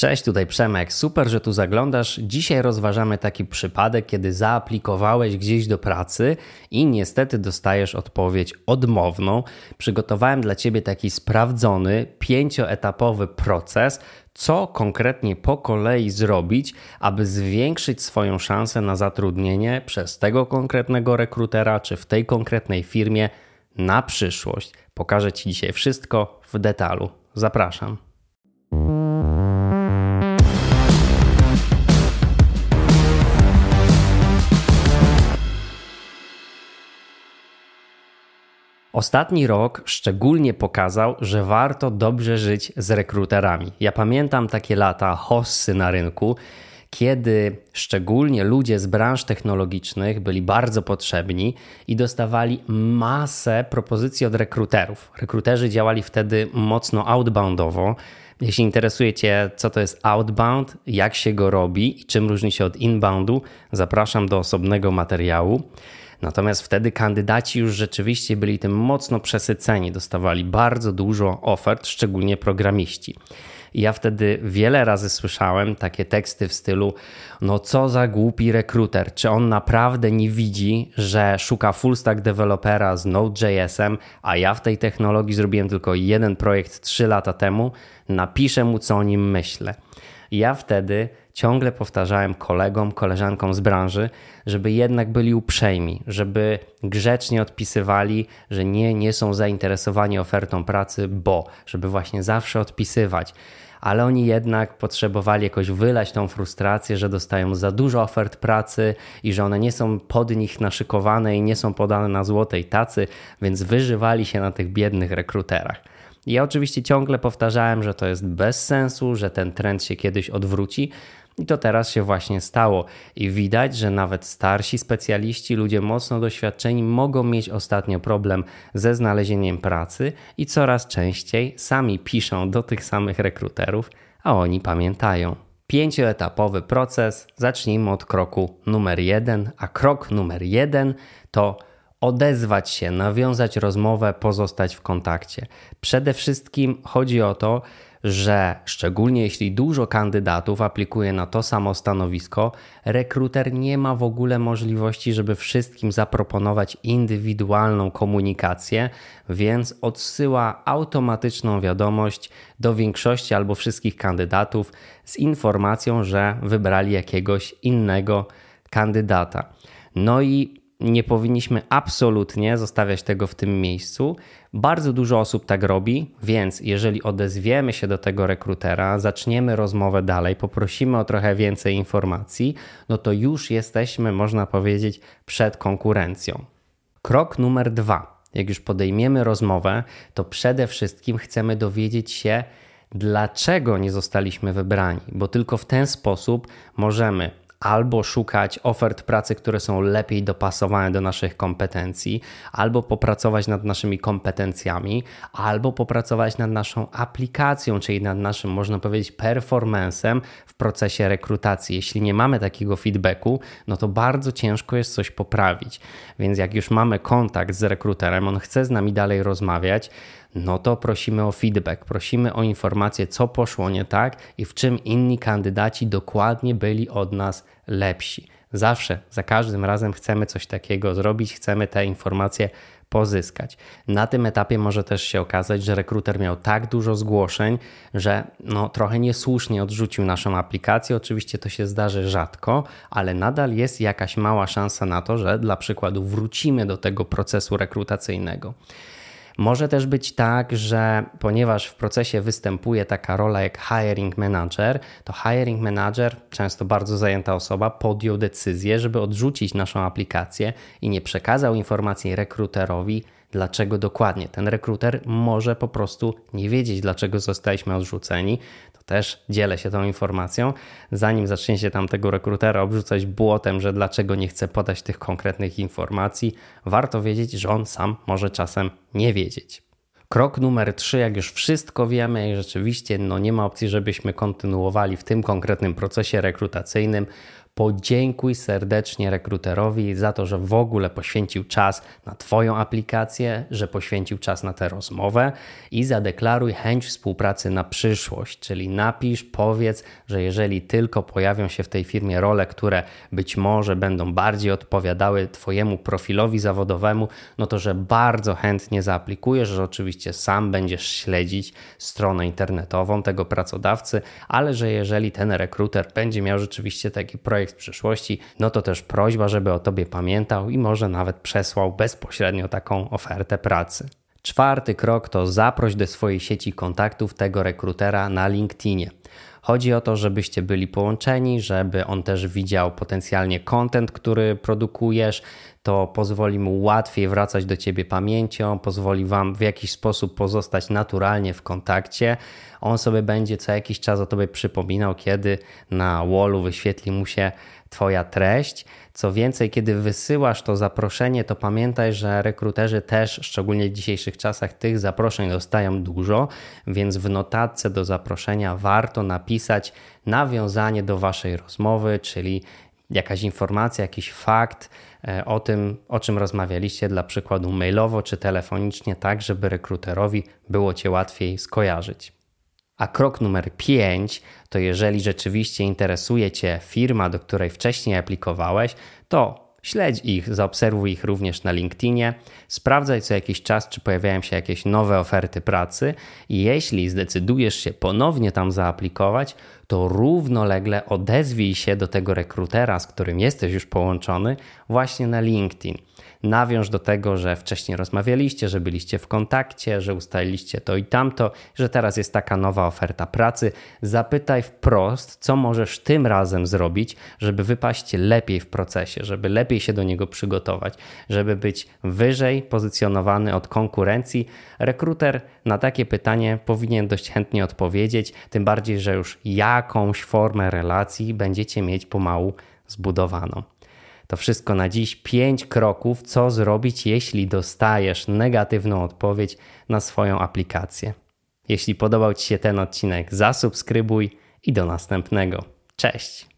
Cześć, tutaj Przemek. Super, że tu zaglądasz. Dzisiaj rozważamy taki przypadek, kiedy zaaplikowałeś gdzieś do pracy i niestety dostajesz odpowiedź odmowną. Przygotowałem dla ciebie taki sprawdzony, pięcioetapowy proces, co konkretnie po kolei zrobić, aby zwiększyć swoją szansę na zatrudnienie przez tego konkretnego rekrutera czy w tej konkretnej firmie na przyszłość. Pokażę Ci dzisiaj wszystko w detalu. Zapraszam. Ostatni rok szczególnie pokazał, że warto dobrze żyć z rekruterami. Ja pamiętam takie lata hossy na rynku, kiedy szczególnie ludzie z branż technologicznych byli bardzo potrzebni i dostawali masę propozycji od rekruterów. Rekruterzy działali wtedy mocno outboundowo. Jeśli interesuje Cię, co to jest outbound, jak się go robi i czym różni się od inboundu, zapraszam do osobnego materiału. Natomiast wtedy kandydaci już rzeczywiście byli tym mocno przesyceni, dostawali bardzo dużo ofert, szczególnie programiści. I ja wtedy wiele razy słyszałem takie teksty w stylu: No, co za głupi rekruter, czy on naprawdę nie widzi, że szuka full stack dewelopera z Node.jsem, a ja w tej technologii zrobiłem tylko jeden projekt 3 lata temu, napiszę mu, co o nim myślę. I ja wtedy ciągle powtarzałem kolegom, koleżankom z branży, żeby jednak byli uprzejmi, żeby grzecznie odpisywali, że nie, nie są zainteresowani ofertą pracy, bo, żeby właśnie zawsze odpisywać. Ale oni jednak potrzebowali jakoś wylać tą frustrację, że dostają za dużo ofert pracy i że one nie są pod nich naszykowane i nie są podane na złotej tacy, więc wyżywali się na tych biednych rekruterach. Ja oczywiście ciągle powtarzałem, że to jest bez sensu, że ten trend się kiedyś odwróci, i to teraz się właśnie stało. I widać, że nawet starsi specjaliści, ludzie mocno doświadczeni, mogą mieć ostatnio problem ze znalezieniem pracy i coraz częściej sami piszą do tych samych rekruterów, a oni pamiętają. Pięcioetapowy proces. Zacznijmy od kroku numer jeden, a krok numer jeden to odezwać się, nawiązać rozmowę, pozostać w kontakcie. Przede wszystkim chodzi o to, że szczególnie jeśli dużo kandydatów aplikuje na to samo stanowisko, rekruter nie ma w ogóle możliwości, żeby wszystkim zaproponować indywidualną komunikację, więc odsyła automatyczną wiadomość do większości albo wszystkich kandydatów z informacją, że wybrali jakiegoś innego kandydata. No i nie powinniśmy absolutnie zostawiać tego w tym miejscu. Bardzo dużo osób tak robi, więc jeżeli odezwiemy się do tego rekrutera, zaczniemy rozmowę dalej, poprosimy o trochę więcej informacji, no to już jesteśmy, można powiedzieć, przed konkurencją. Krok numer dwa. Jak już podejmiemy rozmowę, to przede wszystkim chcemy dowiedzieć się, dlaczego nie zostaliśmy wybrani, bo tylko w ten sposób możemy albo szukać ofert pracy, które są lepiej dopasowane do naszych kompetencji, albo popracować nad naszymi kompetencjami, albo popracować nad naszą aplikacją, czyli nad naszym, można powiedzieć, performancem w procesie rekrutacji. Jeśli nie mamy takiego feedbacku, no to bardzo ciężko jest coś poprawić. Więc jak już mamy kontakt z rekruterem, on chce z nami dalej rozmawiać, no to prosimy o feedback, prosimy o informację, co poszło nie tak i w czym inni kandydaci dokładnie byli od nas lepsi. Zawsze, za każdym razem chcemy coś takiego zrobić, chcemy te informacje pozyskać. Na tym etapie może też się okazać, że rekruter miał tak dużo zgłoszeń, że no, trochę niesłusznie odrzucił naszą aplikację. Oczywiście to się zdarzy rzadko, ale nadal jest jakaś mała szansa na to, że dla przykładu wrócimy do tego procesu rekrutacyjnego. Może też być tak, że ponieważ w procesie występuje taka rola jak hiring manager, to hiring manager, często bardzo zajęta osoba, podjął decyzję, żeby odrzucić naszą aplikację i nie przekazał informacji rekruterowi, dlaczego dokładnie. Ten rekruter może po prostu nie wiedzieć, dlaczego zostaliśmy odrzuceni. To też dzielę się tą informacją. Zanim zaczniecie tam tego rekrutera obrzucać błotem, że dlaczego nie chce podać tych konkretnych informacji, warto wiedzieć, że on sam może czasem nie wiedzieć. Krok numer trzy, jak już wszystko wiemy i rzeczywiście no nie ma opcji, żebyśmy kontynuowali w tym konkretnym procesie rekrutacyjnym, Podziękuj serdecznie rekruterowi za to, że w ogóle poświęcił czas na Twoją aplikację, że poświęcił czas na tę rozmowę i zadeklaruj chęć współpracy na przyszłość, czyli napisz, powiedz, że jeżeli tylko pojawią się w tej firmie role, które być może będą bardziej odpowiadały Twojemu profilowi zawodowemu, no to że bardzo chętnie zaaplikujesz, że oczywiście sam będziesz śledzić stronę internetową tego pracodawcy, ale że jeżeli ten rekruter będzie miał rzeczywiście taki projekt w przyszłości, no to też prośba, żeby o Tobie pamiętał i może nawet przesłał bezpośrednio taką ofertę pracy. Czwarty krok to zaproś do swojej sieci kontaktów tego rekrutera na LinkedInie. Chodzi o to, żebyście byli połączeni, żeby on też widział potencjalnie content, który produkujesz. To pozwoli mu łatwiej wracać do ciebie pamięcią, pozwoli wam w jakiś sposób pozostać naturalnie w kontakcie. On sobie będzie co jakiś czas o tobie przypominał, kiedy na wallu wyświetli mu się Twoja treść. Co więcej, kiedy wysyłasz to zaproszenie, to pamiętaj, że rekruterzy też, szczególnie w dzisiejszych czasach, tych zaproszeń dostają dużo, więc w notatce do zaproszenia warto napisać nawiązanie do Waszej rozmowy, czyli jakaś informacja, jakiś fakt e, o tym, o czym rozmawialiście, dla przykładu mailowo czy telefonicznie, tak żeby rekruterowi było Cię łatwiej skojarzyć. A krok numer 5 to jeżeli rzeczywiście interesuje Cię firma, do której wcześniej aplikowałeś, to śledź ich, zaobserwuj ich również na LinkedInie, sprawdzaj co jakiś czas, czy pojawiają się jakieś nowe oferty pracy i jeśli zdecydujesz się ponownie tam zaaplikować, to równolegle odezwij się do tego rekrutera, z którym jesteś już połączony, właśnie na LinkedIn. Nawiąż do tego, że wcześniej rozmawialiście, że byliście w kontakcie, że ustaliliście to i tamto, że teraz jest taka nowa oferta pracy. Zapytaj wprost, co możesz tym razem zrobić, żeby wypaść lepiej w procesie, żeby lepiej się do niego przygotować, żeby być wyżej pozycjonowany od konkurencji. Rekruter na takie pytanie powinien dość chętnie odpowiedzieć, tym bardziej, że już jakąś formę relacji będziecie mieć pomału zbudowaną. To wszystko na dziś. Pięć kroków, co zrobić, jeśli dostajesz negatywną odpowiedź na swoją aplikację. Jeśli podobał Ci się ten odcinek, zasubskrybuj i do następnego. Cześć!